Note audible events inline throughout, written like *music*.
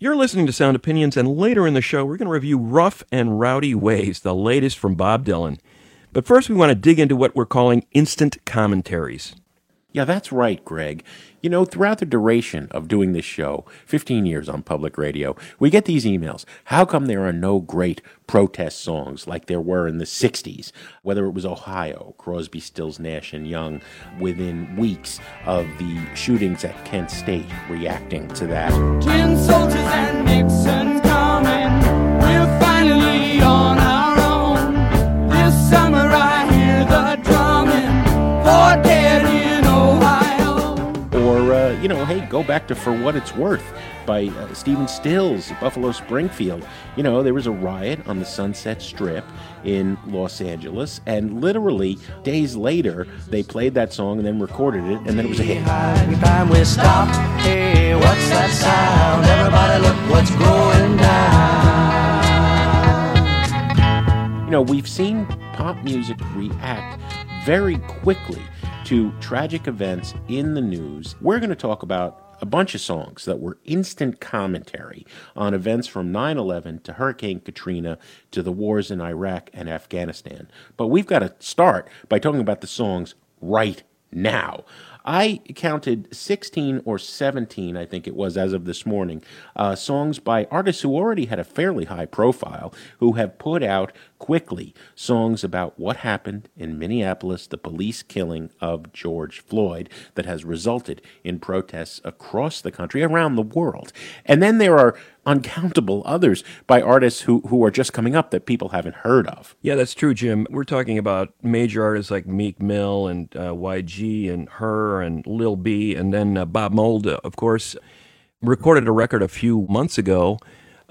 You're listening to Sound Opinions, and later in the show, we're going to review Rough and Rowdy Ways, the latest from Bob Dylan. But first, we want to dig into what we're calling instant commentaries. Yeah, that's right, Greg. You know, throughout the duration of doing this show, 15 years on public radio, we get these emails. How come there are no great protest songs like there were in the 60s? Whether it was Ohio, Crosby, Stills, Nash, and Young, within weeks of the shootings at Kent State, reacting to that. Tin soldiers and coming. We're finally on our own. This summer I hear the drumming. For dead you know, hey, go back to For What It's Worth by uh, Stephen Stills, Buffalo Springfield. You know, there was a riot on the Sunset Strip in Los Angeles, and literally days later, they played that song and then recorded it, and then it was a hit. Time we stop. Hey, what's that sound? Everybody look what's growing down. You know, we've seen pop music react very quickly to tragic events in the news. We're going to talk about a bunch of songs that were instant commentary on events from 9 11 to Hurricane Katrina to the wars in Iraq and Afghanistan. But we've got to start by talking about the songs right now. I counted 16 or 17, I think it was, as of this morning, uh, songs by artists who already had a fairly high profile, who have put out quickly songs about what happened in Minneapolis, the police killing of George Floyd that has resulted in protests across the country, around the world. And then there are uncountable others by artists who, who are just coming up that people haven't heard of. Yeah, that's true, Jim. We're talking about major artists like Meek Mill and uh, YG and Her and Lil B, and then uh, Bob Mould, uh, of course, recorded a record a few months ago,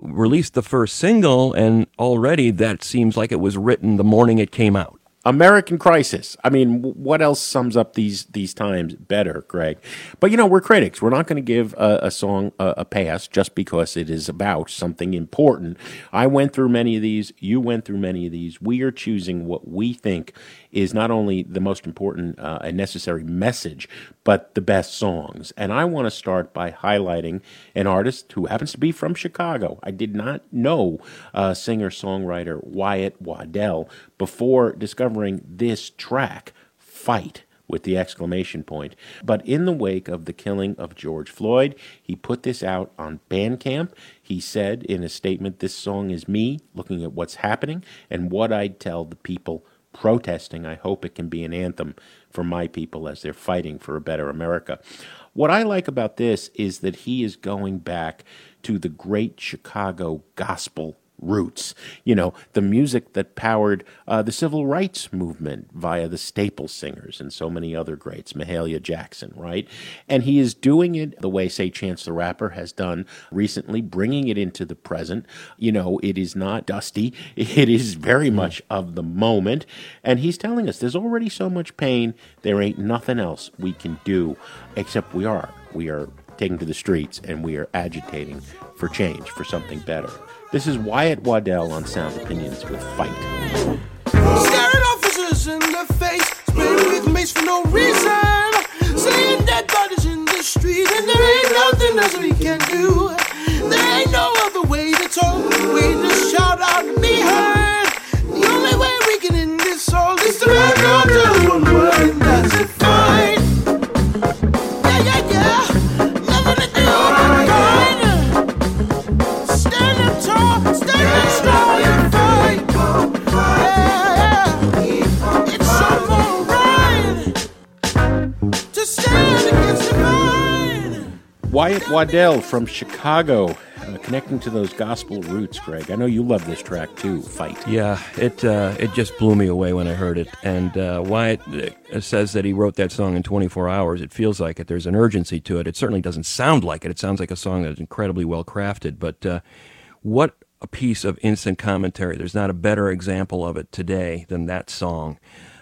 released the first single, and already that seems like it was written the morning it came out. American Crisis. I mean, what else sums up these these times better, Greg? But you know, we're critics. We're not going to give a, a song a, a pass just because it is about something important. I went through many of these. You went through many of these. We are choosing what we think is not only the most important uh, and necessary message, but the best songs. And I want to start by highlighting an artist who happens to be from Chicago. I did not know uh, singer songwriter Wyatt Waddell before discovering this track, Fight with the exclamation point. But in the wake of the killing of George Floyd, he put this out on Bandcamp. He said in a statement, This song is me looking at what's happening and what I'd tell the people protesting. I hope it can be an anthem for my people as they're fighting for a better America. What I like about this is that he is going back to the great Chicago gospel roots. You know, the music that powered uh, the civil rights movement via the Staple Singers and so many other greats, Mahalia Jackson, right? And he is doing it the way, say, Chance the Rapper has done recently, bringing it into the present. You know, it is not dusty, *laughs* it is very much of the moment. And he's telling us there's already so much pain, there ain't nothing else we can do except we are. We are taking to the streets and we are agitating for change, for something better. This is Wyatt Waddell on Sound Opinions with Fight. Staring officers in the face, with for no reason. Seeing dead bodies in the street, and there ain't nothing else we can do. There ain't no other way to talk, shout out be heard. Wyatt Waddell from Chicago, uh, connecting to those gospel roots, Greg. I know you love this track too, Fight. Yeah, it uh, it just blew me away when I heard it. And uh, Wyatt uh, says that he wrote that song in 24 hours. It feels like it. There's an urgency to it. It certainly doesn't sound like it. It sounds like a song that's incredibly well crafted. But uh, what a piece of instant commentary. There's not a better example of it today than that song.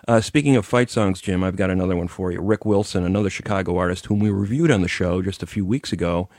Uh, speaking of fight songs, Jim, I've got another one for you. Ric Wilson, another Chicago artist whom we reviewed on the show just a few weeks ago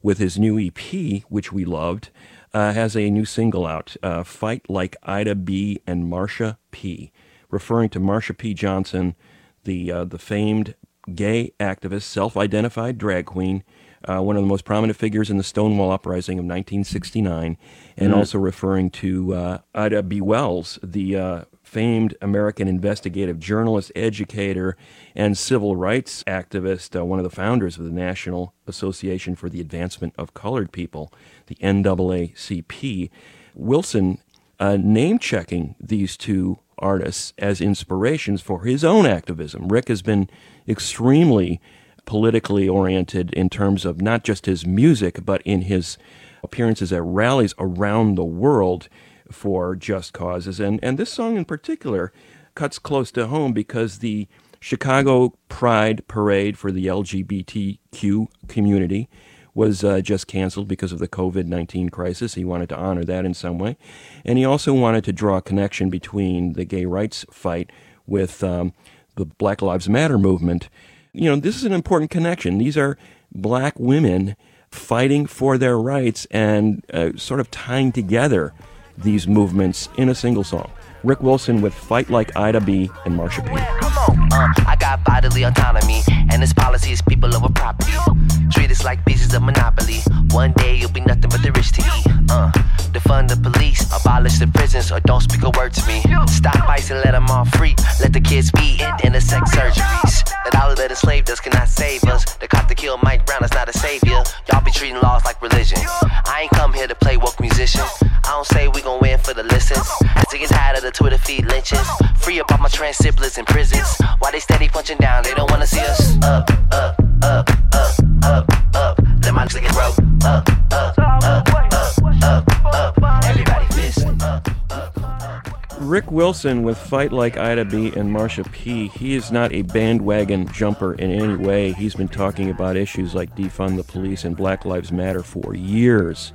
with his new EP, which we loved, uh, has a new single out, uh, Fight Like Ida B. and Marsha P., referring to Marsha P. Johnson, the, uh, the famed gay activist, self identified drag queen, uh, one of the most prominent figures in the Stonewall Uprising of 1969, and also referring to uh, Ida B. Wells, the uh, famed American investigative journalist, educator, and civil rights activist, uh, one of the founders of the National Association for the Advancement of Colored People, the NAACP. Wilson uh, name checking these two artists as inspirations for his own activism. Ric has been extremely politically oriented in terms of not just his music, but in his appearances at rallies around the world for just causes. And, and this song in particular cuts close to home because the Chicago Pride Parade for the LGBTQ community was uh, just canceled because of the COVID 19 crisis. He wanted to honor that in some way. And he also wanted to draw a connection between the gay rights fight with um, the Black Lives Matter movement. You know, this is an important connection. These are black women fighting for their rights and uh, sort of tying together these movements in a single song. Ric Wilson with Fight Like Ida B and Marsha P. Uh, I got bodily autonomy, and this policy is people over property. Treat us like pieces of monopoly. One day you'll be nothing but the rich to eat. Uh, defund the police, abolish the prisons, or don't speak a word to me. Stop ICE and let them all free. Let the kids be in intersex surgeries. The dollar that enslaved us cannot save us. The cop that killed Mike Brown is not a savior. Y'all be treating laws like religion. I ain't come here to play woke musician. I don't say we gon' win for the listens. Sick and tired of the Twitter feed lynchings. Free up all my trans siblings in prisons. Why they steady punching down? They don't wanna see us up, up, up, up, up, up. Let my niggas get broke. Up, up, up, up, up, up. Everybody up. Ric Wilson with Fight Like Ida B and Marsha P. He is not a bandwagon jumper in any way. He's been talking about issues like defund the police and Black Lives Matter for years.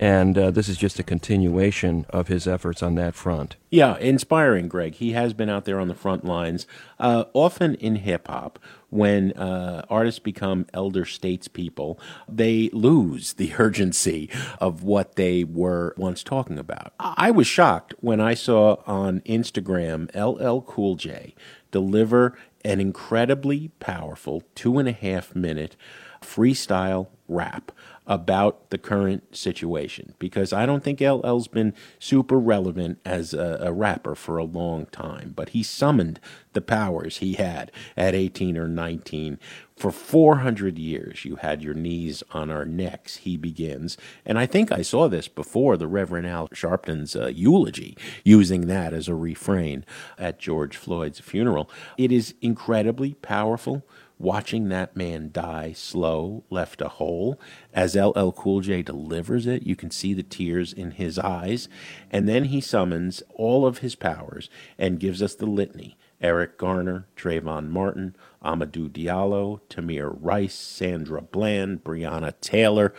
And uh, this is just a continuation of his efforts on that front. Yeah, inspiring, Greg. He has been out there on the front lines. Uh, often in hip hop, when uh, artists become elder statespeople, they lose the *laughs* urgency of what they were once talking about. I I was shocked when I saw on Instagram LL Cool J deliver an incredibly powerful two and a half minute freestyle rap about the current situation because I don't think LL's been super relevant as a, a, rapper for a long time, but he summoned the powers he had at 18 or 19. For 400 years, you had your knees on our necks, he begins. And I think I saw this before the Reverend Al Sharpton's uh, eulogy, using that as a refrain at George Floyd's funeral. It is incredibly powerful watching that man die slow left a hole as LL Cool J delivers it you can see the tears in his eyes and then he summons all of his powers and gives us the litany Eric Garner, Trayvon Martin, Amadou Diallo, Tamir Rice, Sandra Bland, Breonna Taylor.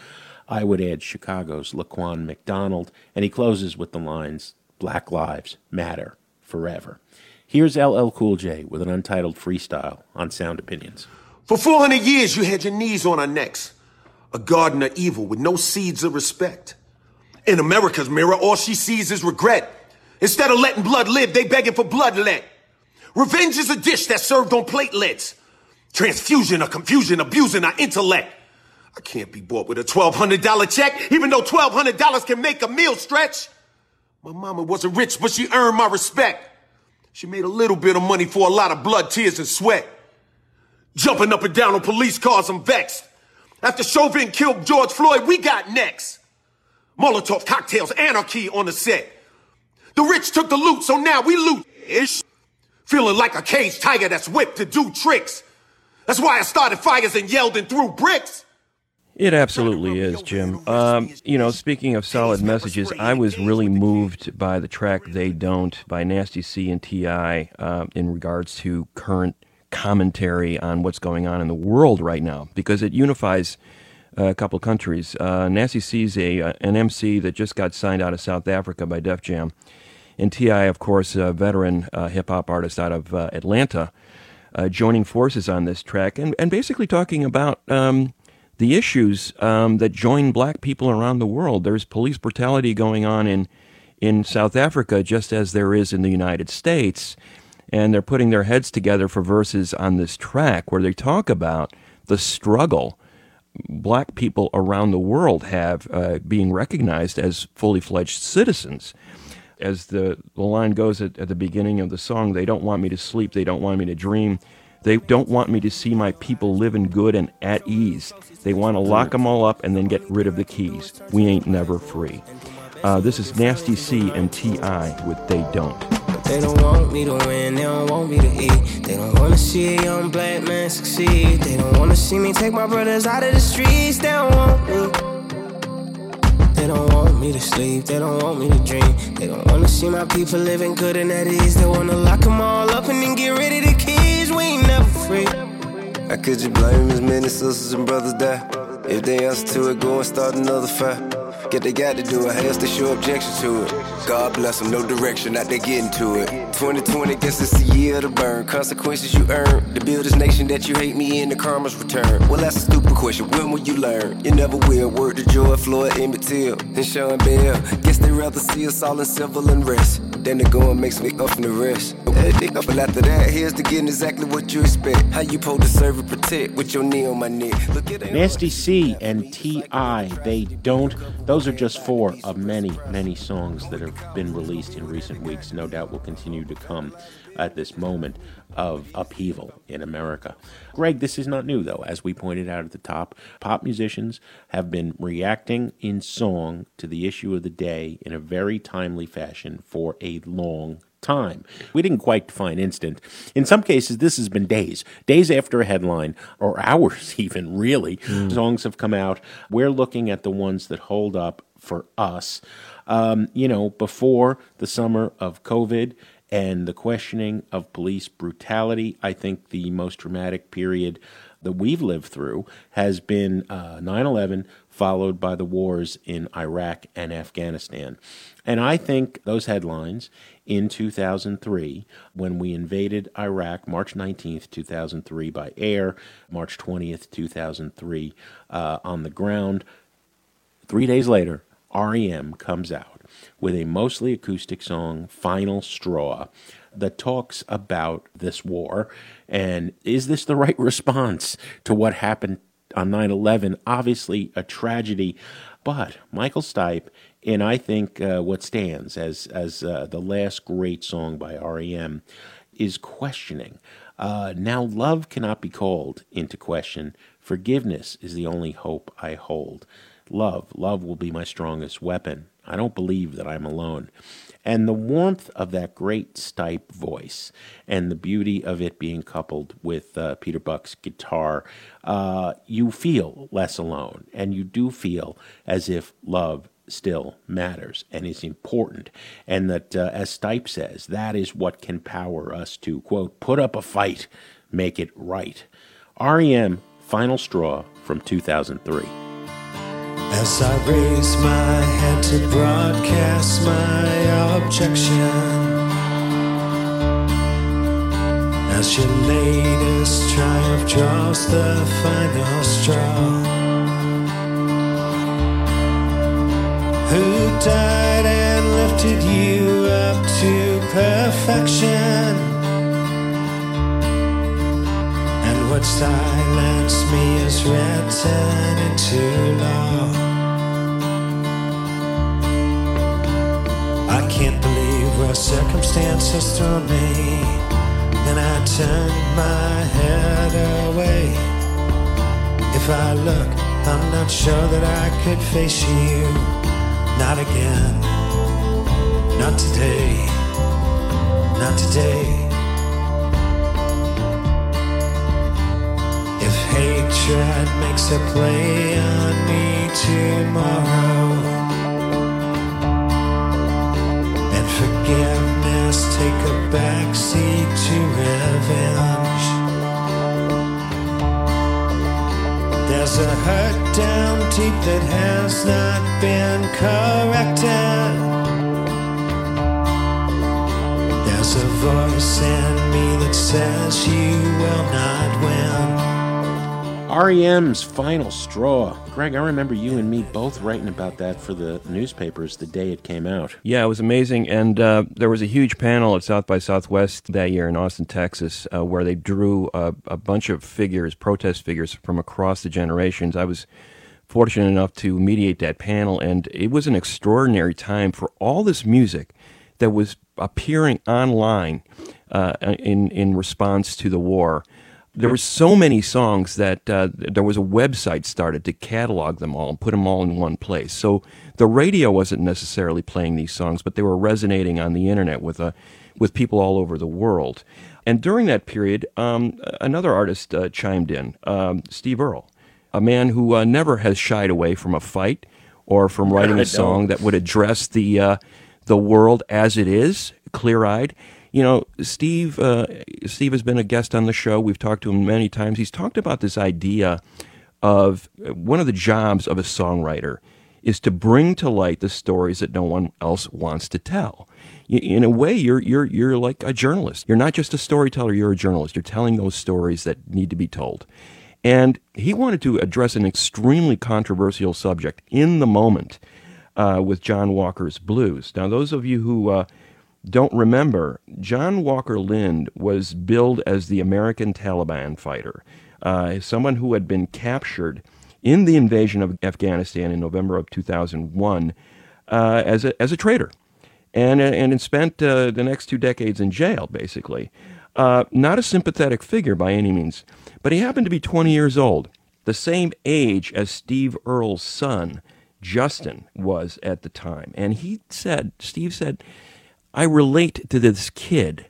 I would add Chicago's Laquan McDonald, and he closes with the lines Black Lives Matter Forever. Here's LL Cool J with an untitled freestyle on Sound Opinions. For 400 years, you had your knees on our necks. A garden of evil with no seeds of respect. In America's mirror, all she sees is regret. Instead of letting blood live, they begging for bloodlet. Revenge is a dish that's served on platelets. Transfusion of confusion, abusing our intellect. I can't be bought with a $1,200 check, even though $1,200 can make a meal stretch. My mama wasn't rich, but she earned my respect. She made a little bit of money for a lot of blood, tears, and sweat. Jumping up and down on police cars, I'm vexed. After Chauvin killed George Floyd, we got next. Molotov cocktails, anarchy on the set. The rich took the loot, so now we loot ish. Feeling like a caged tiger that's whipped to do tricks. That's why I started fires and yelled and threw bricks. It absolutely is, Jim. Um, you know, speaking of solid messages, I was really moved by the track "They Don't" by Nasty C and T.I. uh, in regards to current commentary on what's going on in the world right now, because it unifies uh, a couple countries. Uh, Nasty C's a uh, an MC that just got signed out of South Africa by Def Jam, and T.I., of course, a veteran uh, hip hop artist out of uh, Atlanta, uh, joining forces on this track and and basically talking about. Um, the issues um, that join black people around the world. There's police brutality going on in in South Africa just as there is in the United States, and they're putting their heads together for verses on this track where they talk about the struggle black people around the world have uh, being recognized as fully fledged citizens. As the, the line goes at, at the beginning of the song, they don't want me to sleep, they don't want me to dream. They don't want me to see my people living good and at ease. They want to lock them all up and then get rid of the keys. We ain't never free. Uh, this is Nasty C and T.I. with They Don't. They don't want me to win, they don't want me to eat. They don't wanna see a young black man succeed. They don't wanna see me take my brothers out of the streets. They don't want me. They don't want me to sleep, they don't want me to dream. They don't wanna see my people living good and at ease. They wanna lock them all up and then get rid of free. How could you blame as many sisters and brothers die? If they answer to it, go and start another fight. Get they got to do it, else they show objection to it? God bless them, no direction, not they getting to it. 2020, guess it's the year to burn. Consequences you earn. To build this nation that you hate me in, the karma's return. Well, that's a stupid question, when will you learn? You never will. Word to Joy, Floyd, Emmett Till, and Sean Bell. Guess they rather see us all in civil unrest. Then the going makes me up from the rest. But after that, here's to getting exactly what you expect. How you to serve and protect with your knee on my neck. Look at. Nasty C and T.I. They don't. Those are just four of many, many songs that have been released in recent weeks. No doubt will continue to come at this moment of upheaval in America. Greg, this is not new, though. As we pointed out at the top, pop musicians have been reacting in song to the issue of the day in a very timely fashion for a long time. We didn't quite define instant. In some cases, this has been days, days after a headline, or hours *laughs* even, really. Songs have come out. We're looking at the ones that hold up for us. Um, you know, before the summer of COVID and the questioning of police brutality, I think the most dramatic period that we've lived through has been 9 11, followed by the wars in Iraq and Afghanistan. And I think those headlines in 2003, when we invaded Iraq, March 19th, 2003, by air, March 20th, 2003, uh, on the ground, Three days later, REM comes out with a mostly acoustic song, Final Straw, that talks about this war. And is this the right *laughs* response to what happened on 9 11? Obviously, a tragedy. But Michael Stipe, in I think uh, what stands as, as uh, the last great song by REM, is questioning. Uh, now, love cannot be called into question. Forgiveness is the only hope I hold. Love, love will be my strongest weapon. I don't believe that I'm alone. And the warmth of that great Stipe voice and the beauty of it being coupled with uh, Peter Buck's guitar, uh, you feel less alone. And you do feel as if love still matters and is important. And that, uh, as Stipe says, that is what can power us to, quote, put up a fight, make it right. REM, Final Straw from 2003. As I raise my head to broadcast my objection, as your latest triumph draws the final straw. Who died and lifted you up to perfection? And what silenced me is written into law. I can't believe where circumstances thrown me. Then I turn my head away. If I look, I'm not sure that I could face you. Not again. Not today. Not today. If hatred makes a play on me tomorrow, and forgiveness take a backseat to revenge. There's a hurt down deep that has not been corrected. There's a voice in me that says you will not win. REM's Final Straw. Greg, I remember you and me both writing about that for the newspapers the day it came out. Yeah, it was amazing. And uh, there was a huge panel at South by Southwest that year in Austin, Texas, uh, where they drew a, a bunch of figures, protest figures from across the generations. I was fortunate enough to mediate that panel, and it was an extraordinary time for all this music that was appearing online uh, in in response to the war. There were so many songs that uh, there was a website started to catalog them all and put them all in one place. So the radio wasn't necessarily playing these songs, but they were resonating on the internet with a with people all over the world. And during that period, um, another artist uh, chimed in, um, Steve Earle, a man who uh, never has shied away from a fight or from *laughs* writing a song that would address the uh, the world as it is, clear eyed. You know, Steve. Uh, Steve has been a guest on the show. We've talked to him many times. He's talked about this idea of uh, one of the jobs of a songwriter is to bring to light the stories that no one else wants to tell. In a way, you're you're you're like a journalist. You're not just a storyteller. You're a journalist. You're telling those stories that need to be told. And he wanted to address an extremely controversial subject in the moment uh, with John Walker's Blues. Now, those of you who uh, don't remember, John Walker Lindh was billed as the American Taliban fighter, uh, someone who had been captured in the invasion of Afghanistan in November of 2001 uh, as, a, as a traitor and, and spent uh, the next two decades in jail, basically. Uh, not a sympathetic figure by any means, but he happened to be 20 years old, the same age as Steve Earle's son, Justin, was at the time. And he said, Steve said, I relate to this kid.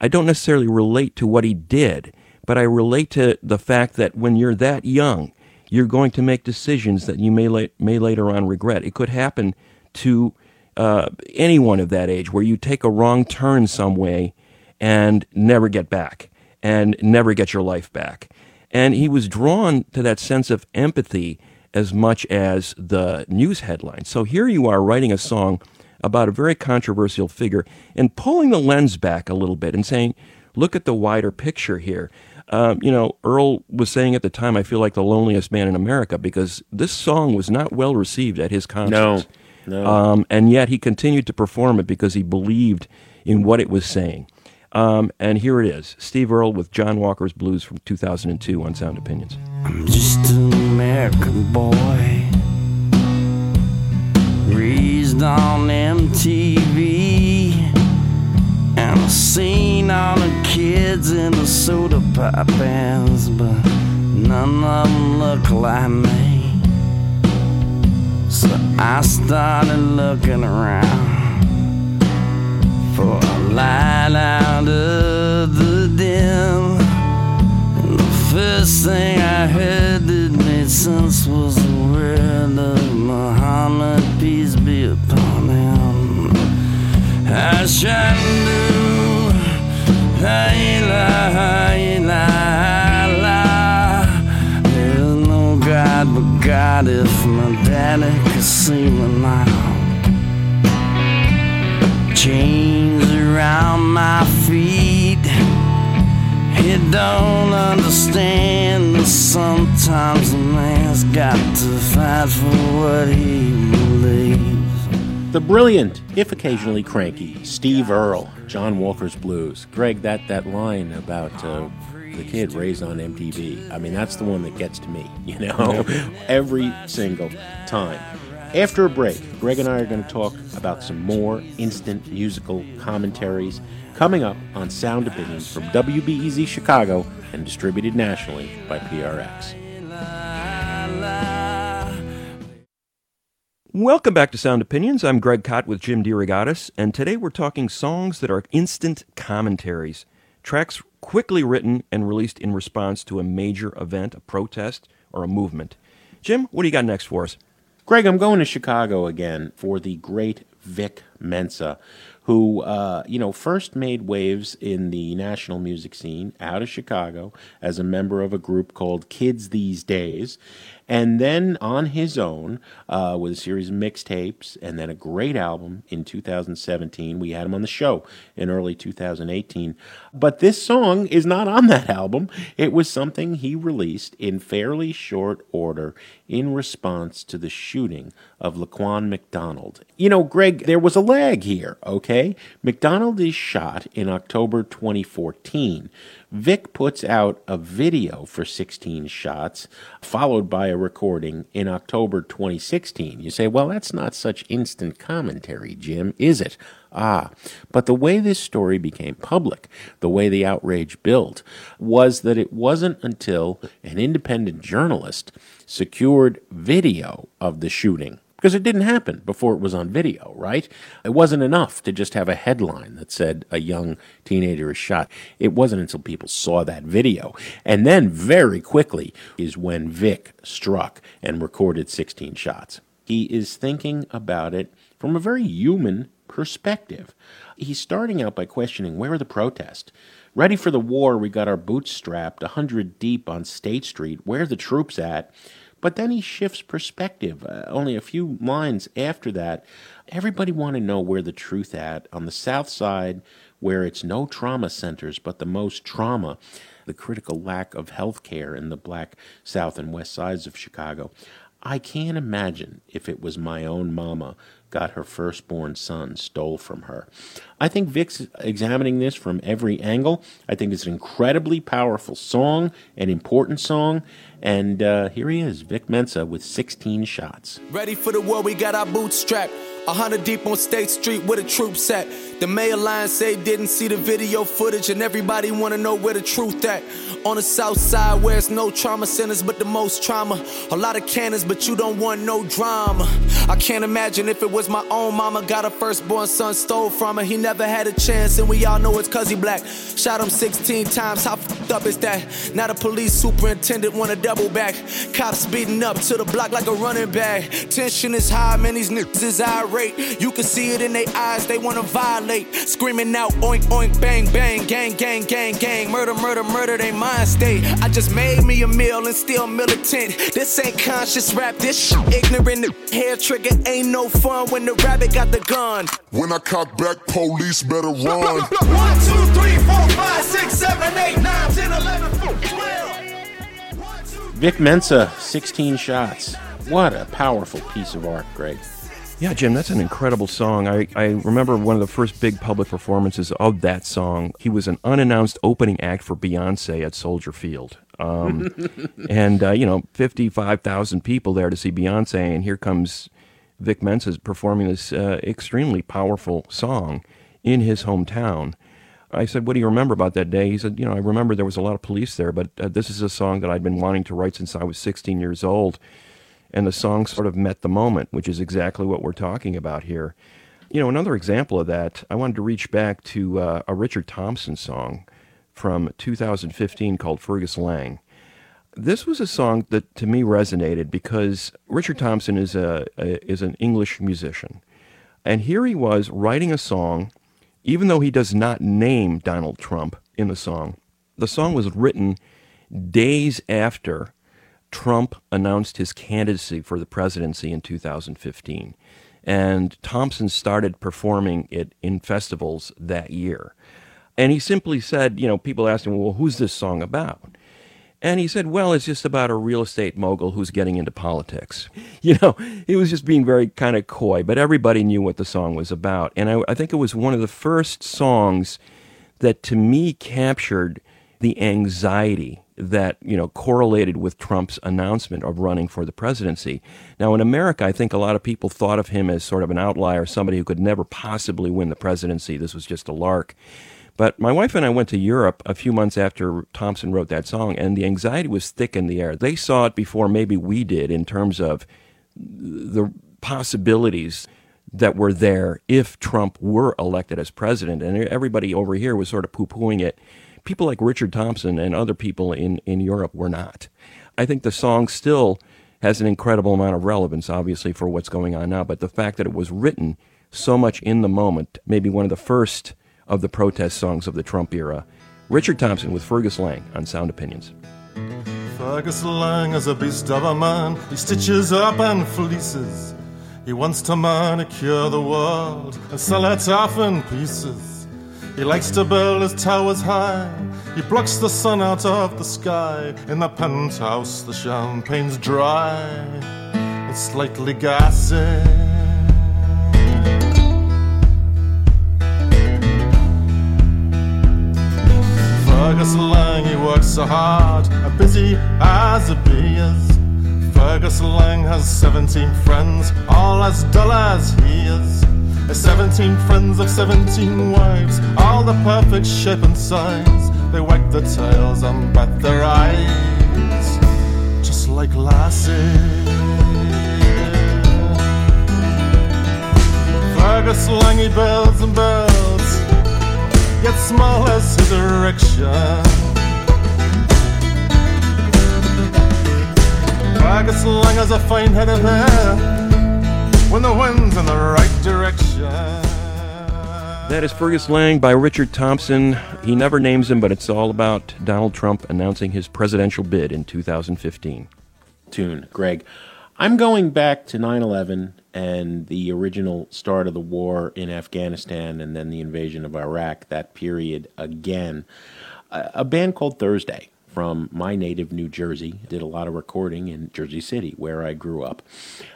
I don't necessarily relate to what he did, but I relate to the fact that when you're that young, you're going to make decisions that you may, la- may later on regret. It could happen to uh, anyone of that age where you take a wrong turn some way and never get back and never get your life back. And he was drawn to that sense of empathy as much as the news headlines. So here you are writing a song about a very controversial figure and pulling the lens back a little bit and saying, look at the wider picture here. Um, you know, Earle was saying at the time, I feel like the loneliest man in America because this song was not well received at his concerts. No, no. Um, and yet he continued to perform it because he believed in what it was saying. Um, and here it is Steve Earle with John Walker's Blues from 2002 on Sound Opinions. I'm just an American boy on MTV and I've seen all the kids in the soda pop bands but none of them look like me. So I started looking around for a light out of the dim. And the first thing I heard that made sense was the word of Muhammad, peace be upon God but God if my daddy could see me now. Chains around my feet. You don't understand that sometimes a man's got to fight for what he believes. The brilliant, if occasionally cranky, Steve Earle, John Walker's Blues. Greg, that, that line about uh, the kid raised on MTV, I mean, that's the one that gets to me, *laughs* you know, every single time. After a break, Greg and I are going to talk about some more instant musical commentaries coming up on Sound Opinions from WBEZ Chicago and distributed nationally by PRX. Welcome back to Sound Opinions. I'm Greg Kot with Jim DeRogatis, and today we're talking songs that are instant commentaries. Tracks quickly written and released in response to a major event, a protest, or a movement. Jim, what do you got next for us? Greg, I'm going to Chicago again for the great Vic Mensa, who, uh, you know, first made waves in the national music scene out of Chicago as a member of a group called Kids These Days. And then on his own, uh, with a series of mixtapes and then a great album in 2017. We had him on the show in early 2018. But this song is not on that album. It was something he released in fairly short order in response to the shooting of Laquan McDonald. You know, Greg, there was a lag here, okay? McDonald is shot in October 2014. Vic puts out a video for 16 shots, followed by a recording in October 2016. You say, well, that's not such instant commentary, Jim, is it? Ah, but the way this story became public, the way the outrage built, was that it wasn't until an independent journalist secured video of the shooting because it didn't happen before it was on video, right? It wasn't enough to just have a headline that said a young teenager is shot. It wasn't until people saw that video. And then very quickly is when Vic struck and recorded 16 shots. He is thinking about it from a very human perspective. He's starting out by questioning where are the protests? Ready for the war, we got our boots strapped, a hundred deep on State Street. Where are the troops at? But then he shifts perspective. Uh, only a few lines after that, everybody want to know where the truth at on the south side, where it's no trauma centers, but the most trauma, the critical lack of health care in the black south and west sides of Chicago. I can't imagine if it was my own mama got her firstborn son stole from her. I think Vic's examining this from every angle. I think it's an incredibly powerful song, an important song, and uh, here he is, Vic Mensa with 16 shots. Ready for the war, we got our boots strapped. A hundred deep on State Street where the troops at. The mayor line say didn't see the video footage, and everybody wanna know where the truth at. On the south side where it's no trauma centers, but the most trauma. A lot of cannons, but you don't want no drama. I can't imagine if it was my own mama got her firstborn son stole from her. He never had a chance, and we all know it's cause he black. Shot him 16 times, how fucked up is that? Now the police superintendent wanna double back. Cops speeding up to the block like a running back. Tension is high, man, these niggas is irate. You can see it in their eyes, they wanna violate. Screaming out, oink, oink, bang, bang, gang, gang, gang, gang. Murder, murder, murder, they mind state. I just made me a meal and still militant. This ain't conscious rap, this shit ignorant. Hair trigger ain't no fun when the rabbit got the gun. When I cock back, police better run. One, two, three, four, five, six, seven, eight, nine, ten, eleven, twelve. Vic Mensa, 16 shots. What a powerful piece of art, Greg. Yeah, Jim, that's an incredible song. I, I remember one of the first big public performances of that song. He was an unannounced opening act for Beyonce at Soldier Field. Um, *laughs* and, uh, you know, 55,000 people there to see Beyonce, and here comes Vic Mensa performing this uh, extremely powerful song in his hometown. I said, What do you remember about that day? He said, You know, I remember there was a lot of police there, but uh, this is a song that I'd been wanting to write since I was 16 years old and the song sort of met the moment, which is exactly what we're talking about here. You know, another example of that, I wanted to reach back to uh, a Richard Thompson song from 2015 called Fergus Laing. This was a song that to me resonated because Richard Thompson is a, a is an English musician. And here he was writing a song even though he does not name Donald Trump in the song. The song was written days after Trump announced his candidacy for the presidency in 2015. And Thompson started performing it in festivals that year. And he simply said, you know, people asked him, well, who's this song about? And he said, well, it's just about a real estate mogul who's getting into politics. *laughs* You know, he was just being very kind of coy, but everybody knew what the song was about. And I, I think it was one of the first songs that to me captured the anxiety that you know correlated with Trump's announcement of running for the presidency. Now in America, I think a lot of people thought of him as sort of an outlier, somebody who could never possibly win the presidency. This was just a lark. But my wife and I went to Europe a few months after Thompson wrote that song, and the anxiety was thick in the air. They saw it before maybe we did in terms of the possibilities that were there if Trump were elected as president. And everybody over here was sort of poo pooing it people like Richard Thompson and other people in, in Europe were not. I think the song still has an incredible amount of relevance, obviously, for what's going on now. But the fact that it was written so much in the moment, maybe one of the first of the protest songs of the Trump era. Richard Thompson with Fergus Laing on Sound Opinions. Fergus Laing is a beast of a man. He stitches up and fleeces. He wants to manicure the world and sell it off in pieces. He likes to build his towers high. He blocks the sun out of the sky. In the penthouse, the champagne's dry. It's slightly gassy. Laing, he works so hard, as busy as a bee is. Fergus Laing has 17 friends, all as dull as he is. Has 17 friends of 17 wives, all the perfect shape and size. They wag their tails and bat their eyes, just like lasses. Fergus Laing, he builds and builds, yet small as his erection. Fergus Laing has a fine head of hair when the wind's in the right direction. That is Fergus Laing by Richard Thompson. He never names him, but it's all about Donald Trump announcing his presidential bid in 2015. tune, Greg. I'm going back to 9 11 and the original start of the war in Afghanistan and then the invasion of Iraq, that period again. A, band called Thursday from my native New Jersey did a lot of recording in Jersey City, where I grew up.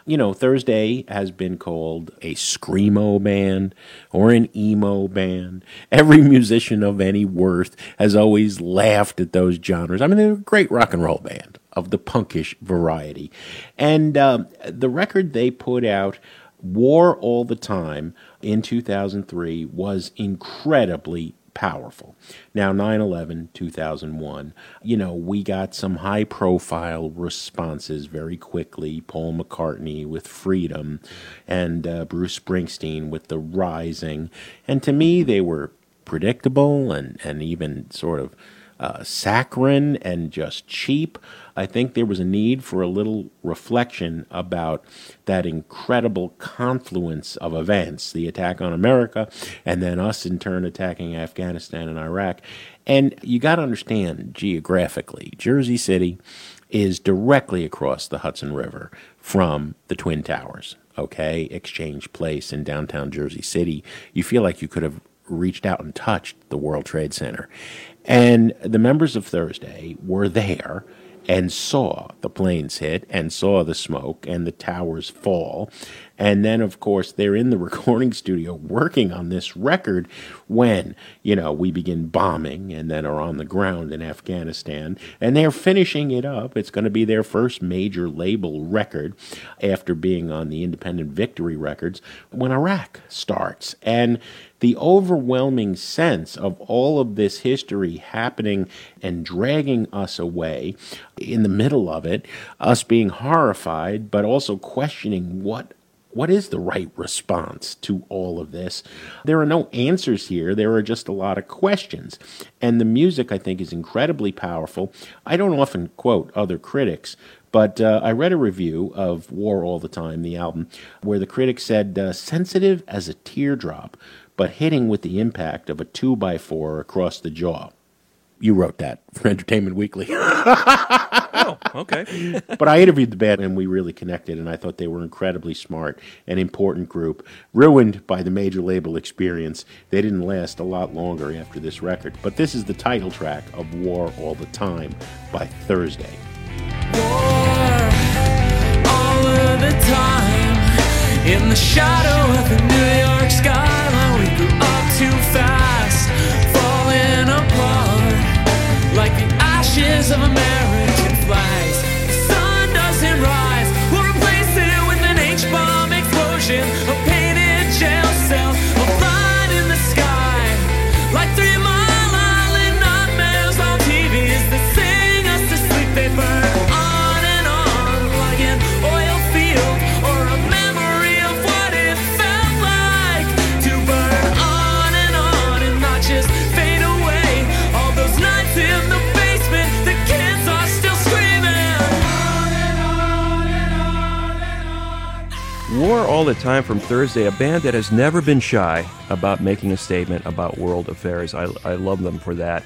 You know, Thursday has been called a screamo band or an emo band. Every musician of any worth has always laughed at those genres. I mean, they're a great rock and roll band of the punkish variety. And um, the record they put out, War All the Time, in 2003, was incredibly powerful. Now, 9 11, 2001, you know, we got some high profile responses very quickly. Paul McCartney with Freedom and uh, Bruce Springsteen with The Rising. And to me, they were predictable and, and even sort of uh, saccharine and just cheap. I think there was a need for a little reflection about that incredible confluence of events the attack on America, and then us in turn attacking Afghanistan and Iraq. And you got to understand geographically, Jersey City is directly across the Hudson River from the Twin Towers, okay? Exchange Place in downtown Jersey City. You feel like you could have reached out and touched the World Trade Center. And the members of Thursday were there and saw the planes hit and saw the smoke and the towers fall. And then, of course, they're in the *laughs* recording studio working on this record when, you know, we begin bombing and then are on the ground in Afghanistan. And they're finishing it up. It's going to be their first major label record after being on the Independent Victory Records when Iraq starts. And the overwhelming sense of all of this history happening and dragging us away in the middle of it, us being horrified, but also questioning what what is the right response to all of this? There are no answers here. There are just a lot of questions. And the music, I think, is incredibly powerful. I don't often quote other critics, but uh, I read a review of War All the Time, the album, where the critic said, uh, sensitive as a teardrop, but hitting with the impact of a two by four across the jaw. You wrote that for Entertainment Weekly. *laughs* oh, okay. *laughs* but I interviewed the band and we really connected, and I thought they were incredibly smart, and important group. Ruined by the major label experience, they didn't last a lot longer after this record. But this is the title track of War All the Time by Thursday. War all of the time in the shadow of the New York skyline. We grew up too fast, falling apart like the ashes of American flags. War All the Time from Thursday, a band that has never been shy about making a statement about world affairs. I, I love them for that.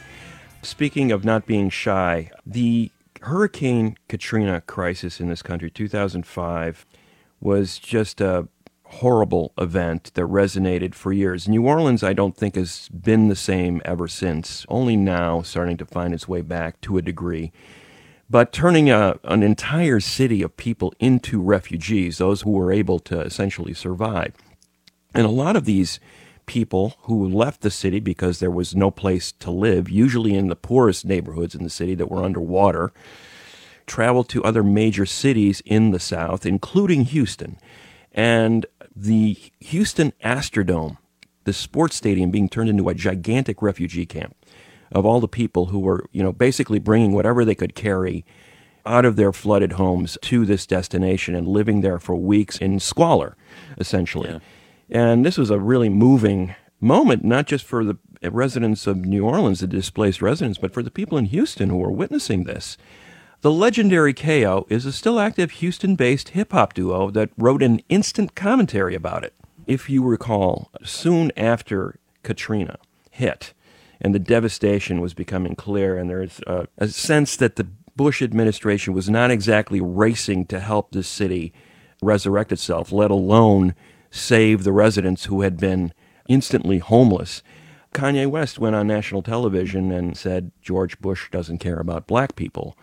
Speaking of not being shy, the Hurricane Katrina crisis in this country, 2005, was just a horrible event that resonated for years. New Orleans, I don't think, has been the same ever since, only now starting to find its way back to a degree. But turning a, an entire city of people into refugees, those who were able to essentially survive. And a lot of these people who left the city because there was no place to live, usually in the poorest neighborhoods in the city that were underwater, traveled to other major cities in the South, including Houston. And the Houston Astrodome, the sports stadium being turned into a gigantic refugee camp of all the people who were, you know, basically bringing whatever they could carry out of their flooded homes to this destination and living there for weeks in squalor, essentially. And this was a really moving moment, not just for the residents of New Orleans, the displaced residents, but for the people in Houston who were witnessing this. The legendary KO is a still active Houston based hip hop duo that wrote an instant commentary about it. If you recall, soon after Katrina hit and the devastation was becoming clear, and there's a, a sense that the Bush administration was not exactly racing to help this city resurrect itself, let alone save the residents who had been instantly homeless. Kanye West went on national television and said George Bush doesn't care about black people,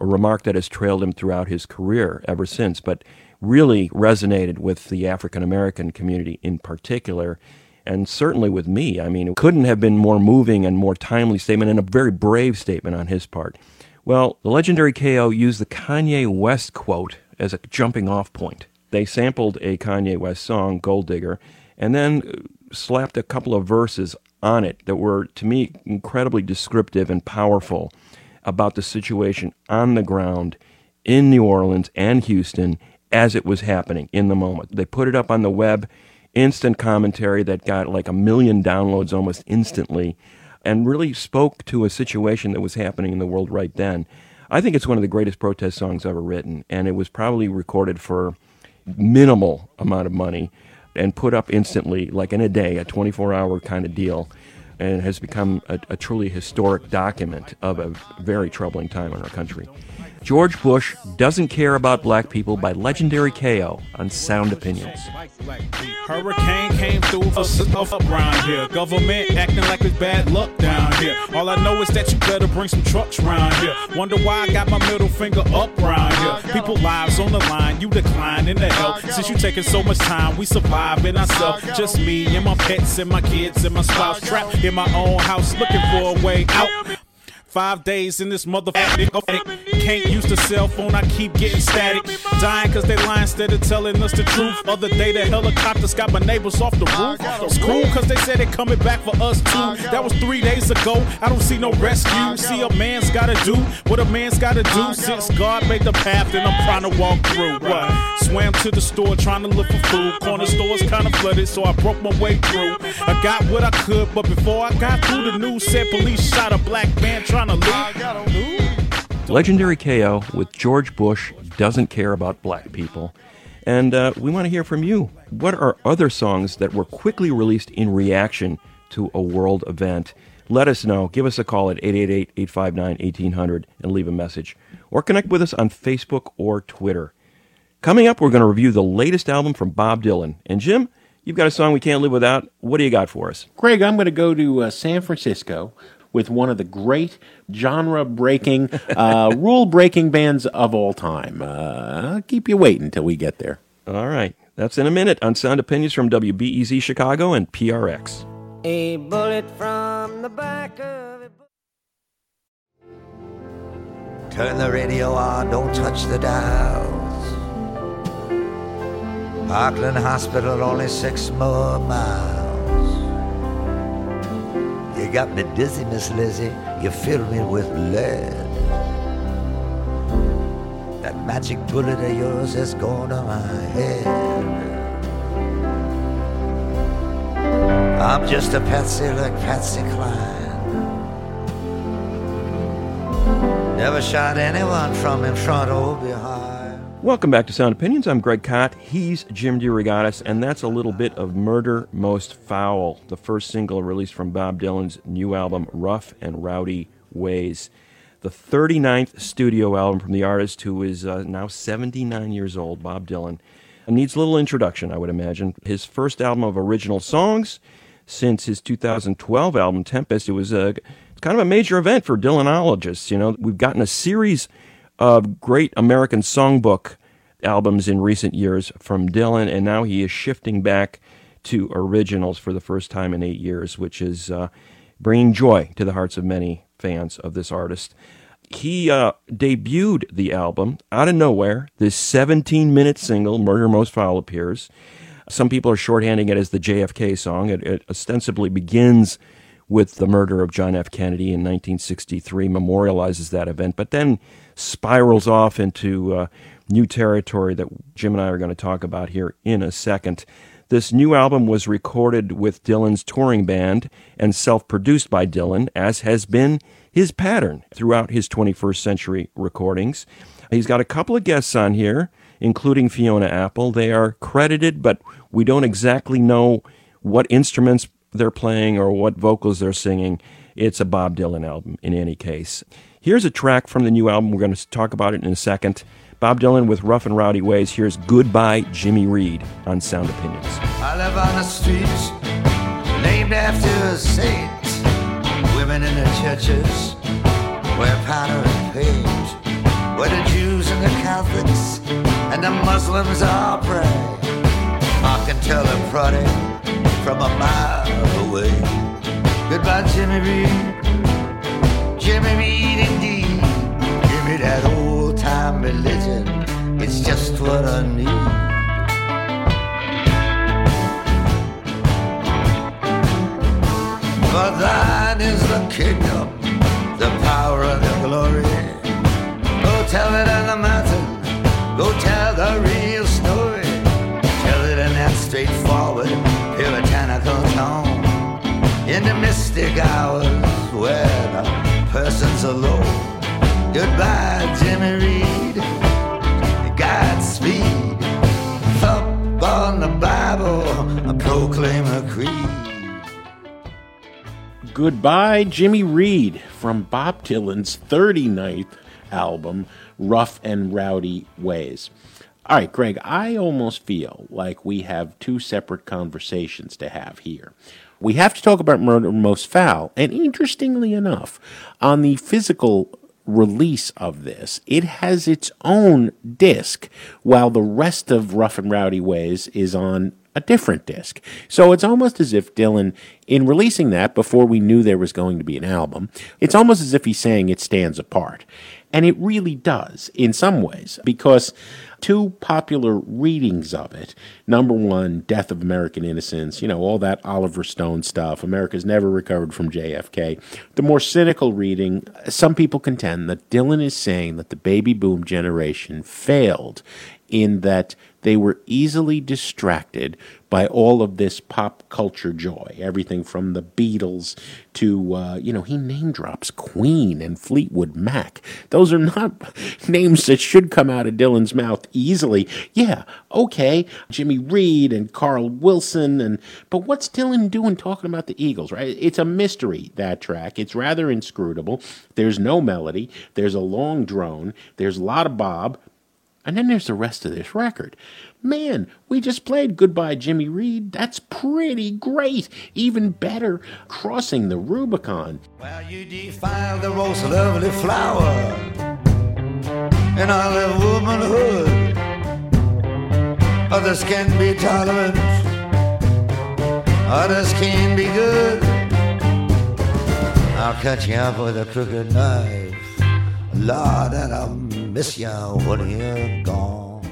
a remark that has trailed him throughout his career ever since, but really resonated with the African American community in particular, and certainly with me. I mean, it couldn't have been more moving and more timely statement, and a very brave statement on his part. Well, the legendary KO used the Kanye West quote as a jumping off point. They sampled a Kanye West song, Gold Digger, and then uh, slapped a couple of verses on it that were, to me, incredibly descriptive and powerful about the situation on the ground in New Orleans and Houston as it was happening in the moment. They put it up on the web, instant commentary that got like a million downloads almost instantly, and really spoke to a situation that was happening in the world right then. I think it's one of the greatest protest songs ever written, and it was probably recorded for minimal amount of money and put up instantly, like in a day, a 24 hour kind of deal, and has become a, a truly historic document of a very troubling time in our country. George Bush Doesn't Care About Black People by Legendary KO on Sound Opinions. Hurricane came through for stuff around here. Government acting like it's bad luck down here. All I know is that you better bring some trucks here. Wonder why I got my middle finger up here. People lives on the line, you decline in the help. Since you taking so much time, we surviving ourselves. Just me and my pets and my kids and my spouse trapped in my own house looking for a way out. Five days in this motherfucker. Can't use the cell phone, I keep getting static. Dying cause they lying instead of telling us the truth. Other day the helicopters got my neighbors off the roof. It's cool cause they said they coming back for us too. That was three days ago. I don't see no rescue. See a man's gotta do what a man's gotta do. Since God made the path, then I'm trying to walk through. What? Swam to the store trying to look for food. Corner stores kinda flooded, so I broke my way through. I got what I could, but before I got through, the news said police shot a black man trying to loot. Legendary KO with George Bush Doesn't Care About Black People. And uh, we want to hear from you. What are other songs that were quickly released in reaction to a world event? Let us know. Give us a call at 888 859 1800 and leave a message. Or connect with us on Facebook or Twitter. Coming up, we're going to review the latest album from Bob Dylan. And Jim, you've got a song we can't live without. What do you got for us? Greg, I'm going to go to uh, San Francisco with one of the great genre breaking, uh, *laughs* rule breaking bands of all time. Uh, I'll keep you waiting until we get there. All right. That's in a minute on Sound Opinions from WBEZ Chicago and PRX. A bullet from the back of a Turn the radio on, don't touch the dials. Parkland Hospital, only six more miles. Got me dizzy, Miss Lizzie. You fill me with lead. That magic bullet of yours has gone to my head. I'm just a patsy like Patsy Cline. Never shot anyone from in front or behind. Welcome back to Sound Opinions. I'm Greg Cott. He's Jim DeRogatis, and that's a little bit of Murder Most Foul, the first single released from Bob Dylan's new album, Rough and Rowdy Ways. the 39th studio album from the artist who is uh, now 79 years old, Bob Dylan. It needs a little introduction, I would imagine. His first album of original songs since his 2012 album, Tempest. It was a, kind of a major event for Dylanologists. You know, we've gotten a series of great American songbook albums in recent years from Dylan, and now he is shifting back to originals for the first time in eight years, which is uh, bringing joy to the hearts of many fans of this artist. He uh, debuted the album out of nowhere. This 17 minute single, Murder Most Foul, appears. Some people are shorthanding it as the JFK song. It, it ostensibly begins with the murder of John F. Kennedy in 1963, memorializes that event, but then spirals off into uh, new territory that Jim and I are going to talk about here in a second. This new album was recorded with Dylan's touring band and self produced by Dylan, as has been his pattern throughout his 21st century recordings. He's got a couple of guests on here, including Fiona Apple. They are credited, but we don't exactly know what instruments they're playing or what vocals they're singing. It's a Bob Dylan album in any case. Here's a track from the new album. We're going to talk about it in a second. Bob Dylan with Rough and Rowdy Ways. Here's Goodbye Jimmy Reed on Sound Opinions. I live on the streets named after a saint. Women in the churches wear powder and paint. Where the Jews and the Catholics and the Muslims all pray. I can tell a prodding from a mile away. Goodbye, Jimmy Reed. Jimmy Reed, indeed. Give me that old time religion. It's just what I need. For thine is the kingdom, the power and the glory. Go tell it on the mountain, go tell the real story. Tell it in that straightforward, puritanical tone. In the mystic hours where Goodbye, Jimmy Reed. Godspeed. Thump on the Bible, I proclaim a creed. Goodbye, Jimmy Reed from Bob Dylan's 39th album, Rough and Rowdy Ways. All right, Greg, I almost feel like we have two separate conversations to have here. We have to talk about Murder Most Foul, and interestingly enough, on the physical release of this, it has its own disc, while the rest of Rough and Rowdy Ways is on a different disc. So it's almost as if Dylan, in releasing that before we knew there was going to be an album, it's almost as if he's saying it stands apart. And it really does in some ways, because two popular readings of it number one, Death of American Innocence, you know, all that Oliver Stone stuff, America's never recovered from JFK. The more cynical reading, some people contend that Dylan is saying that the baby boom generation failed in that they were easily distracted by all of this pop culture joy. Everything from the Beatles to, uh, you know, he name drops Queen and Fleetwood Mac. Those are not *laughs* names that should come out of Dylan's mouth easily. Yeah, okay, Jimmy Reed and Carl Wilson, and but what's Dylan doing talking about the Eagles, right? It's a mystery, that track. It's rather inscrutable. There's no melody, there's a long drone, there's a lot of Bob. And then there's the rest of this record. Man, we just played Goodbye Jimmy Reed. That's pretty great. Even better, Crossing the Rubicon. Well, you defiled the most lovely flower in all of womanhood. Others can be tolerant, others can be good. I'll cut you off with a crooked knife. Lord, and I'll miss you when you're gone.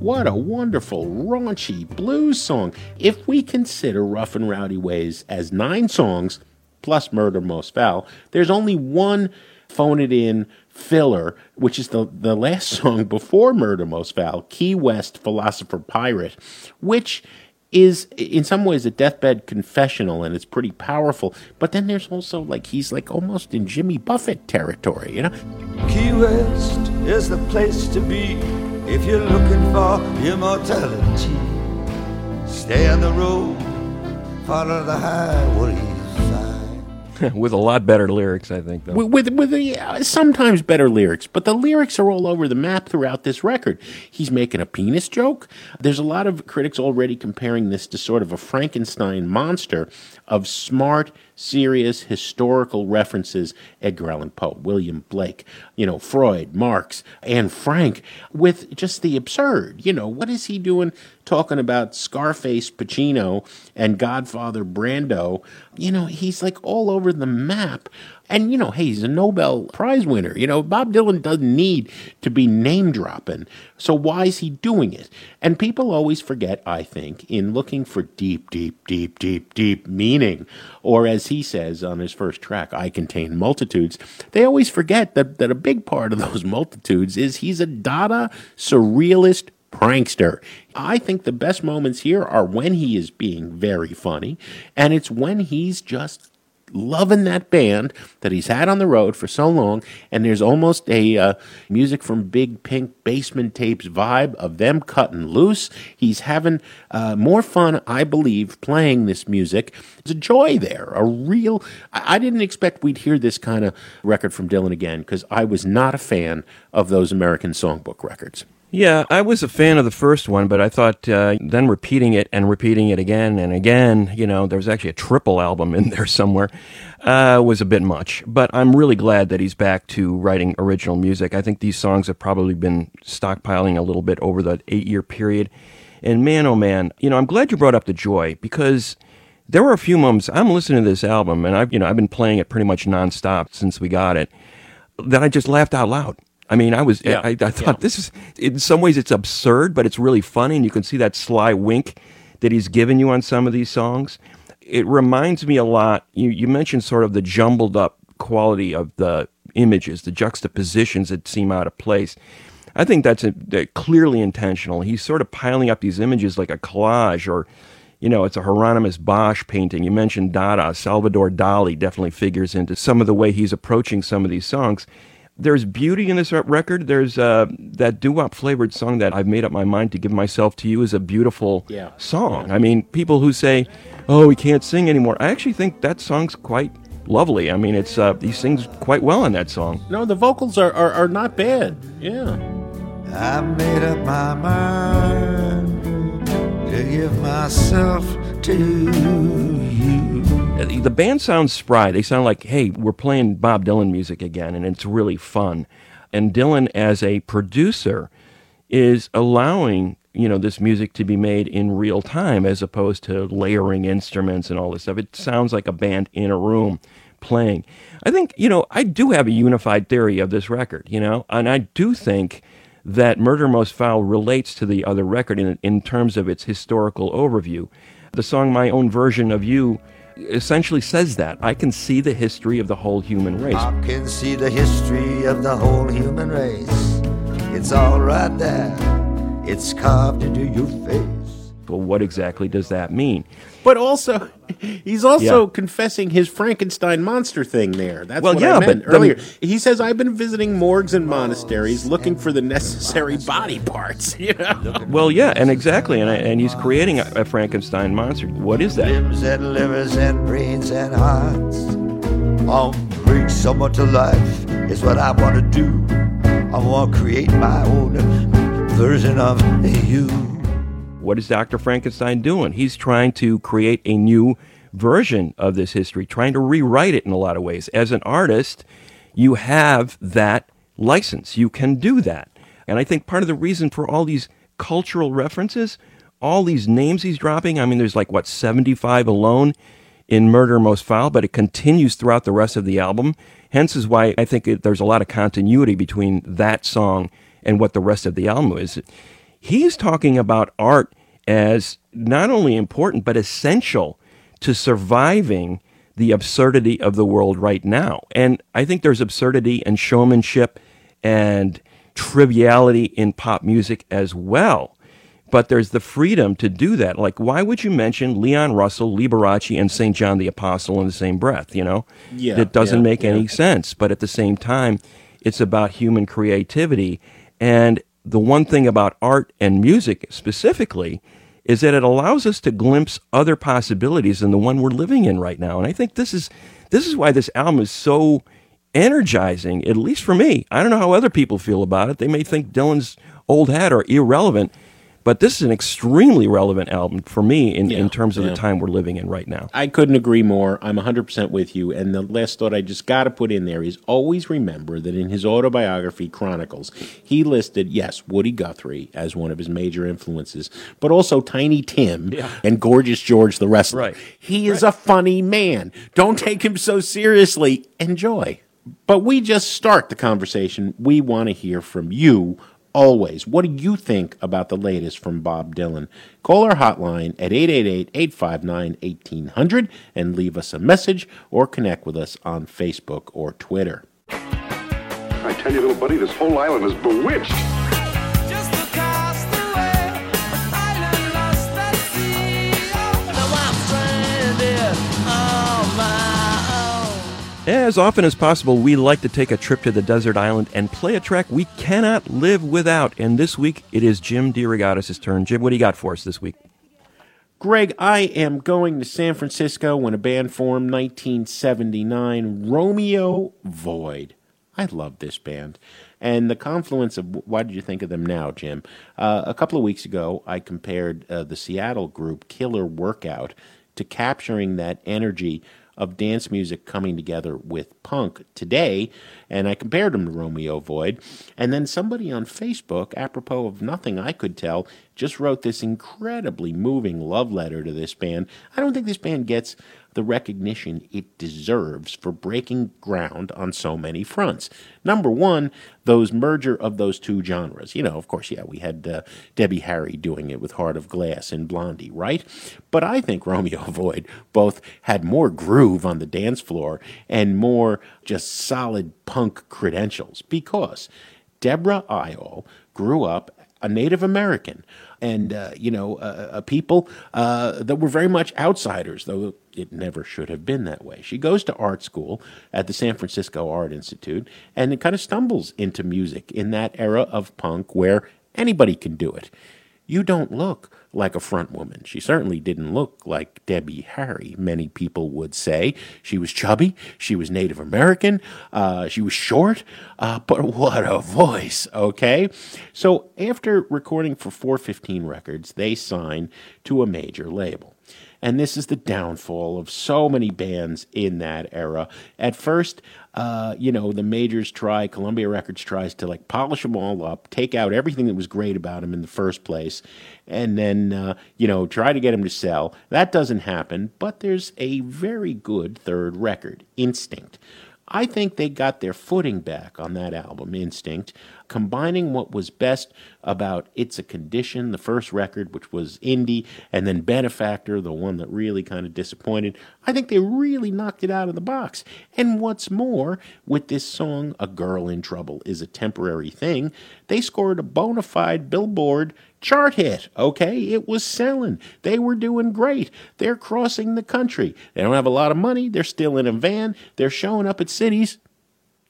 What a wonderful, raunchy blues song. If we consider Rough and Rowdy Ways as nine songs plus Murder Most Foul, there's only one phone it in filler, which is the, the last *laughs* song before Murder Most Foul, Key West Philosopher Pirate, which is in some ways a deathbed confessional and it's pretty powerful. But then there's also like he's like almost in Jimmy Buffett territory, you know? Key West is the place to be if you're looking for immortality. Stay on the road, follow the highway. *laughs* with a lot better lyrics, I think. Though. with with, with sometimes better lyrics, but the lyrics are all over the map throughout this record. He's making a penis joke. There's a lot of critics already comparing this to sort of a Frankenstein monster of smart, serious historical references. Edgar Allan Poe, William Blake, you know, Freud, Marx, Anne Frank, with just the absurd. You know, what is he doing talking about Scarface Pacino and Godfather Brando? You know, he's like all over the map. And, you know, hey, he's a Nobel Prize winner. You know, Bob Dylan doesn't need to be name dropping. So why is he doing it? And people always forget, I think, in looking for deep, deep, deep, deep, deep meaning, or as he says on his first track, I contain multitudes, they always forget that, that a big part of those multitudes is he's a Dada surrealist prankster. I think the best moments here are when he is being very funny, and it's when he's just loving that band that he's had on the road for so long, and there's almost a uh, music from Big Pink basement tapes vibe of them cutting loose. He's having uh, more fun, I believe, playing this music. There's a joy there, a real. I, I didn't expect we'd hear this kind of record from Dylan again because I was not a fan of those American songbook records. Yeah, I was a fan of the first one, but I thought uh, then repeating it and repeating it again and again, you know, there was actually a triple album in *laughs* there somewhere, uh, was a bit much. But I'm really glad that he's back to writing original music. I think these songs have probably been stockpiling a little bit over the eight year period. And man, oh man, you know, I'm glad you brought up the joy because there were a few moments I'm listening to this album and I've, you know, I've been playing it pretty much nonstop since we got it that I just laughed out loud. I mean, I was, Yeah. I, I thought this is, in some ways, it's absurd, but it's really funny, and you can see that sly wink that he's given you on some of these songs. It reminds me a lot. You, you mentioned sort of the jumbled up quality of the images, the juxtapositions that seem out of place. I think that's a, that clearly intentional. He's sort of piling up these images like a collage, or you know, it's a Hieronymus Bosch painting. You mentioned Dada, Salvador Dali definitely figures into some of the way he's approaching some of these songs there's beauty in this record. There's uh, that doo-wop flavored song that I've made up my mind to give myself to you is a beautiful Yeah. song. I mean, people who say, "Oh, he can't sing anymore," I actually think that song's quite lovely. I mean, it's uh, he sings quite well in that song. No, the vocals are, are, are not bad. Yeah. I made up my mind to give myself to you. Uh, The band sounds spry. They sound like, hey, we're playing Bob Dylan music again, and it's really fun. And Dylan, as a producer, is allowing you know this music to be made in real time as opposed to layering instruments and all this stuff. It sounds like a band in a room playing. I think you know I do have a unified theory of this record, you know, and I do think that Murder Most Foul relates to the other record in in terms of its historical overview. The song "My Own Version of You." Essentially says that I can see the history of the whole human race. I can see the history of the whole human race. It's all right there. It's carved into your face. Well, what exactly does that mean? But also, he's also Yeah. confessing his Frankenstein monster thing there. That's Well, what yeah, I meant but the- earlier. he says, I've been visiting morgues and monasteries looking for the necessary body parts. *laughs* You know? Well, yeah, and exactly, and, and he's creating a, a Frankenstein monster. What is that? Limbs and livers and brains and hearts. I'll bring someone to life is what I want to do. I want to create my own version of you. What is Dr. Frankenstein doing? He's trying to create a new version of this history, trying to rewrite it in a lot of ways. As an artist, you have that license. You can do that. And I think part of the reason for all these cultural references, all these names he's dropping, I mean, there's like, what, 75 alone in Murder Most Foul, but it continues throughout the rest of the album. Hence is why I think it, there's a lot of continuity between that song and what the rest of the album is. He's talking about art as not only important, but essential to surviving the absurdity of the world right now. And I think there's absurdity and showmanship and triviality in pop music as well. But there's the freedom to do that. Like, why would you mention Leon Russell, Liberace, and St. John the Apostle in the same breath? You know, Yeah, it doesn't yeah, make any sense. But at the same time, it's about human creativity. And the one thing about art and music specifically is that it allows us to glimpse other possibilities than the one we're living in right now. And I think this is this is why this album is so energizing, at least for me. I don't know how other people feel about it. They may think Dylan's old hat are irrelevant, but this is an extremely relevant album for me in, in terms of yeah. the time we're living in right now. I couldn't agree more. I'm 100% with you. And the last thought I just got to put in there is always remember that in his autobiography, Chronicles, he listed, yes, Woody Guthrie as one of his major influences, but also Tiny Tim and Gorgeous George the Wrestler. Right. He is a funny man. Don't take him so seriously. Enjoy. But we just start the conversation. We want to hear from you always. What do you think about the latest from Bob Dylan? Call our hotline at 888-859-1800 and leave us a message or connect with us on Facebook or Twitter. I tell you, little buddy, this whole island is bewitched. As often as possible, we like to take a trip to the desert island and play a track we cannot live without. And this week, it is Jim DeRogatis' turn. Jim, what do you got for us this week? Greg, I am going to San Francisco when a band formed 1979, Romeo Void. I love this band. And the confluence of why did you think of them now, Jim? Uh, a couple of weeks ago, I compared uh, the Seattle group Killer Workout to capturing that energy of dance music coming together with punk today, and I compared them to Romeo Void. And then somebody on Facebook, apropos of nothing I could tell, just wrote this incredibly moving love letter to this band. I don't think this band gets the recognition it deserves for breaking ground on so many fronts. Number one, those merger of those two genres. You know, of course, yeah, we had uh, Debbie Harry doing it with Heart of Glass and Blondie, right? But I think Romeo *laughs* Void both had more groove on the dance floor and more just solid punk credentials because Deborah Iall grew up a Native American and uh, you know uh, a people uh, that were very much outsiders, though it never should have been that way. She goes to art school at the San Francisco Art Institute and it kind of stumbles into music in that era of punk where anybody can do it. You don't look like a front woman. She certainly didn't look like Debbie Harry, many people would say. She was chubby, she was Native American, uh, she was short, uh, but what a voice, okay? So after recording for 415 Records, they sign to a major label. And this is the downfall of so many bands in that era. At first, uh, you know, the majors try, Columbia Records tries to like polish them all up, take out everything that was great about them in the first place, and then, uh, you know, try to get them to sell. That doesn't happen, but there's a very good third record, Instinct. I think they got their footing back on that album, Instinct, combining what was best about It's a Condition, the first record, which was indie, and then Benefactor, the one that really kind of disappointed. I think they really knocked it out of the box. And what's more, with this song, A Girl in Trouble is a Temporary Thing, they scored a bona fide Billboard chart hit, okay? It was selling. They were doing great. They're crossing the country. They don't have a lot of money. They're still in a van. They're showing up at cities.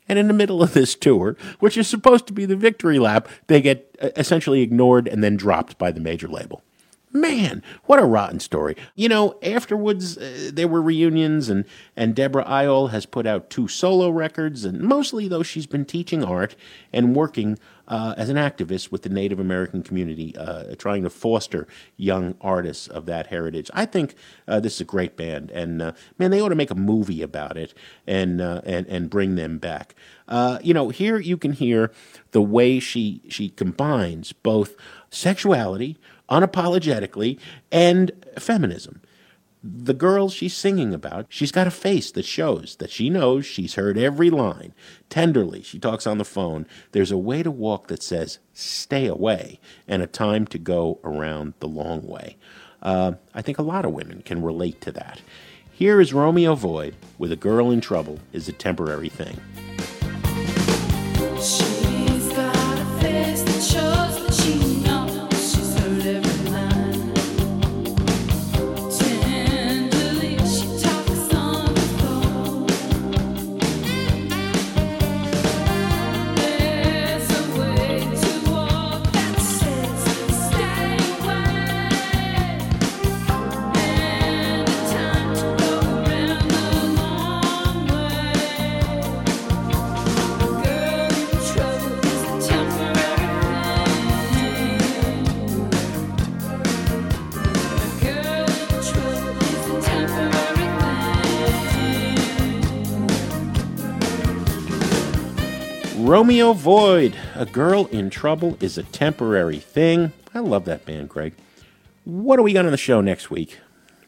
And in the middle of this tour, which is supposed to be the victory lap, they get uh, essentially ignored and then dropped by the major label. Man, what a rotten story. You know, afterwards uh, there were reunions and and Deborah Iall has put out two solo records and mostly though she's been teaching art and working uh, as an activist with the Native American community, uh, trying to foster young artists of that heritage. I think uh, this is a great band, and uh, man, they ought to make a movie about it and uh, and and bring them back. Uh, you know, here you can hear the way she she combines both sexuality, unapologetically, and feminism the girl she's singing about, she's got a face that shows that she knows she's heard every line. Tenderly, she talks on the phone. There's a way to walk that says, stay away, and a time to go around the long way. Uh, I think a lot of women can relate to that. Here is Romeo Void with A Girl in Trouble is a Temporary Thing. Romeo Void, A Girl in Trouble is a Temporary Thing. I love that band, Greg. What are we got on the show next week?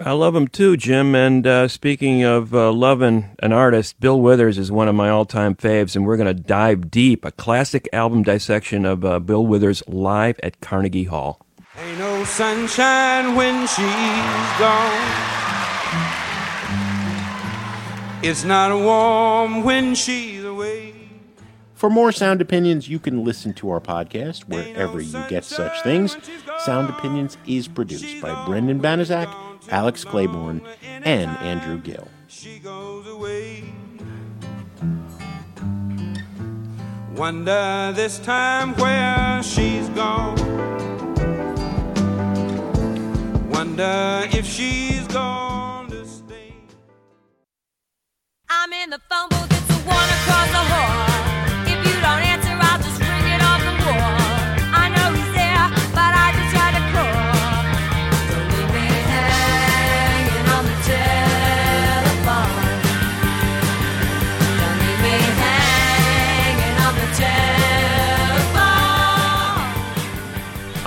I love them too, Jim. And uh, speaking of uh, loving an artist, Bill Withers is one of my all-time faves, and we're going to dive deep a classic album dissection of uh, Bill Withers live at Carnegie Hall. Ain't no sunshine when she's gone. It's not warm when she's away. For more sound opinions, you can listen to our podcast wherever you get such things. Sound Opinions is produced by Brendan Banizak, Alex Claiborne, and Andrew Gill. Wonder this time where she's gone. Wonder if she's gone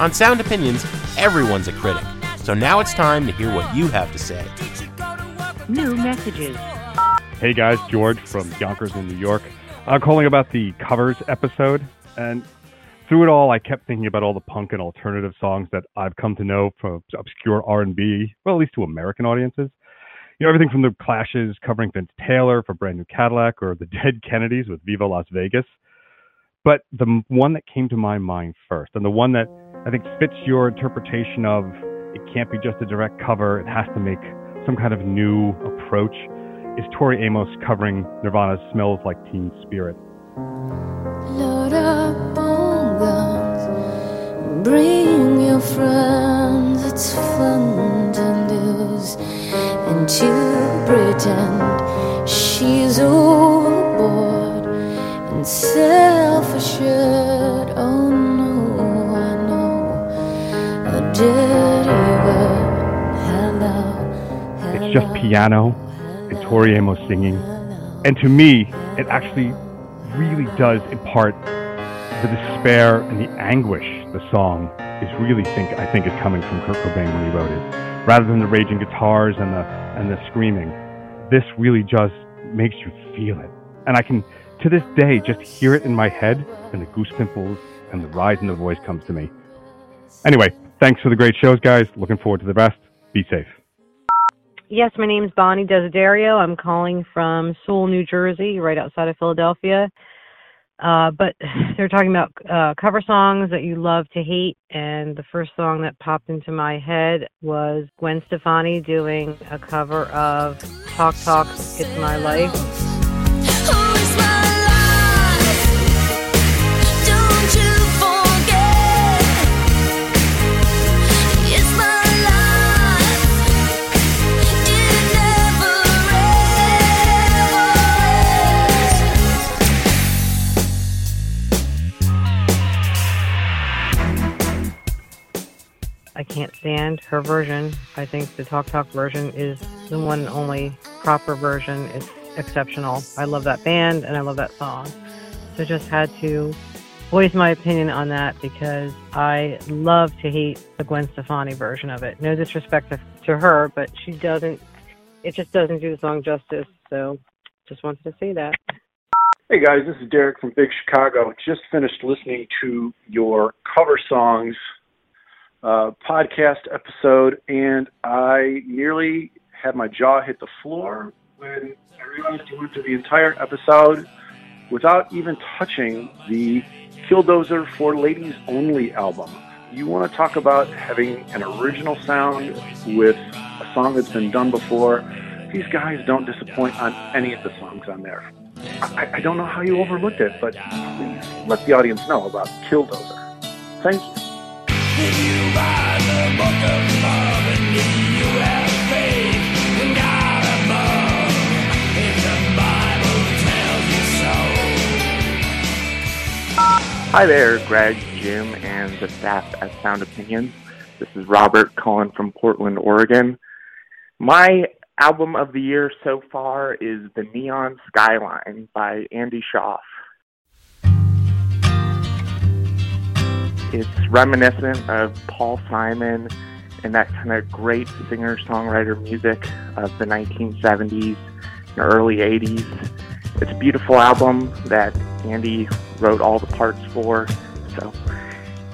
On Sound Opinions, everyone's a critic. So now it's time to hear what you have to say. New messages. Hey guys, George from Yonkers in New York. I'm calling about the covers episode, and through it all, I kept thinking about all the punk and alternative songs that I've come to know from obscure R&B, well, at least to American audiences. You know, everything from the Clashes covering Vince Taylor for Brand New Cadillac, or the Dead Kennedys with Viva Las Vegas. But the one that came to my mind first, and the one that I think fits your interpretation of it can't be just a direct cover, it has to make some kind of new approach, is Tori Amos covering Nirvana's Smells Like Teen Spirit. Load up on guns, bring your friends. It's fun to lose and to pretend she's overboard and self-assured. Oh It's just piano and Tori Amos singing. And to me, it actually really does impart the despair and the anguish the song is really think I think is coming from Kurt Cobain when he wrote it. Rather than the raging guitars and the and the screaming. This really just makes you feel it. And I can to this day just hear it in my head and the goose pimples and the rise in the voice comes to me. Anyway, thanks for the great shows, guys. Looking forward to the rest. Be safe. Yes, my name's Bonnie Desiderio. I'm calling from Sewell, New Jersey, right outside of Philadelphia. Uh, but they're talking about uh, cover songs that you love to hate, and the first song that popped into my head was Gwen Stefani doing a cover of Talk Talk, It's My Life. I can't stand her version. I think the Talk Talk version is the one and only proper version. It's exceptional. I love that band and I love that song. So just had to voice my opinion on that because I love to hate the Gwen Stefani version of it. No disrespect to, to her, but she doesn't. It just doesn't do the song justice. So just wanted to say that. Hey guys, this is Derek from Big Chicago. Just finished listening to your cover songs uh, podcast episode, and I nearly had my jaw hit the floor when I realized you went through the entire episode without even touching the Killdozer for Ladies Only album. You want to talk about having an original sound with a song that's been done before. These guys don't disappoint on any of the songs on there. I, I don't know how you overlooked it, but please let the audience know about Killdozer. Thank you. Hi there, Greg, Jim, and the staff at Sound Opinions. This is Robert calling from Portland, Oregon. My album of the year so far is The Neon Skyline by Andy Schaaf. it's reminiscent of Paul Simon and that kind of great singer songwriter music of the 1970s and early 80s. It's a beautiful album that Andy wrote all the parts for. So,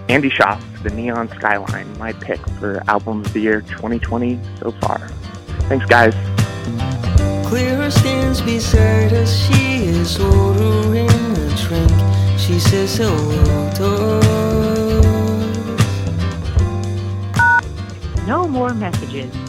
Andy Schaaf, The Neon Skyline, my pick for Album of the Year 2020 so far. Thanks, guys. Clara stands beside us, she is ordering a drink. She says hello to No more messages.